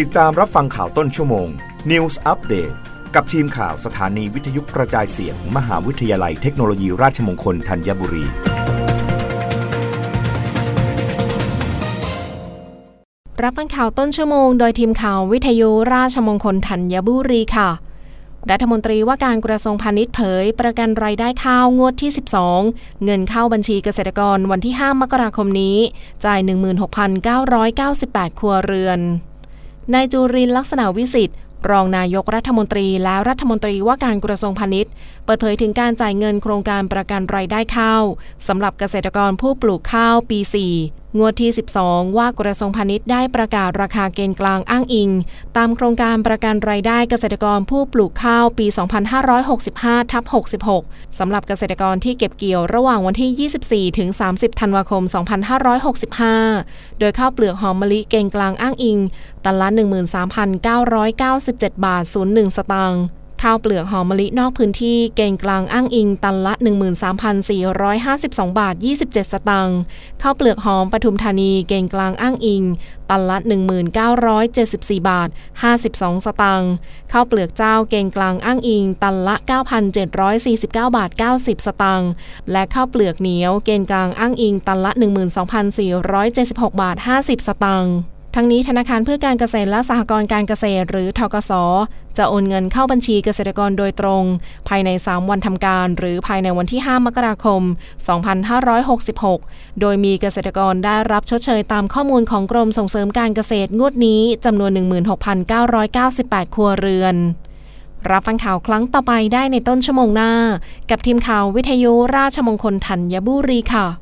ติดตามรับฟังข่าวต้นชั่วโมง News Update กับทีมข่าวสถานีวิทยุกระจายเสียงมหาวิทยาลัยเทคโนโลยีราชมงคลธัญบุรี รับฟังข่าวต้นชั่วโมง โดยทีมข่าววิทยุราชมงคลธัญบุรีค่ะ รัฐมนตรีว่าการกระทรวงพาณิชย์เผย ประกันรายได้ข้าวงวดที่ 12 เงินเข้าบัญชีเกษตรกรวันที่ 5 มกราคมนี้ จ่าย 16,998 ครัวเรือน นายจูรินลักษณะวิสิทธิ์รองนายกรัฐมนตรีและรัฐมนตรีว่าการกระทรวงพาณิชย์ เปิดเผยถึงการจ่ายเงินโครงการประกันรายได้ข้าวสำหรับเกษตรกรผู้ปลูกข้าวปี4 งวดที่ 12 ว่ากระทรวงพาณิชย์ได้ประกาศราคาเกณฑ์กลางอ้างอิง ตามโครงการประกันรายได้เกษตรกรผู้ปลูกข้าวปี 2565ทับ66 สำหรับเกษตรกรที่เก็บเกี่ยวระหว่างวันที่ 24 ถึง 30 ธันวาคม 2565 โดยข้าวเปลือกหอมมะลิเกณฑ์กลางอ้างอิงตันละ 13,997 บาท 01 สตางค์ ข้าวเปลือกหอมมะลินอกพื้นที่เกณฑ์กลางอ้างอิงตันละ 13,452 บาท 27 สตางค์ข้าวเปลือกหอมปทุมธานีเกณฑ์กลางอ้างอิง ตันละ 1974 บาท 52 สตางค์ข้าวเปลือกเจ้าเกณฑ์กลางอ้างอิง ตันละ 9,749 บาท 90 สตางค์และข้าวเปลือกเหนียวเกณฑ์กลางอ้างอิงตันละ 12,476 บาท 50 สตางค์ ทั้งนี้ธนาคารเพื่อการเกษตรและสหกรณ์การเกษตร หรือทกส จะโอนเงินเข้าบัญชีเกษตรกรโดยตรง ภายใน 3 วันทำการ หรือภายในวันที่ 5 มกราคม 2566 โดยมีเกษตรกรได้รับชดเชยตามข้อมูลของกรมส่งเสริมการเกษตรงวดนี้จำนวน 16,998 ครัวเรือน รับฟังข่าวครั้งต่อไปได้ในต้นชั่วโมงหน้า กับทีมข่าววิทยุราชมงคลธัญบุรีค่ะ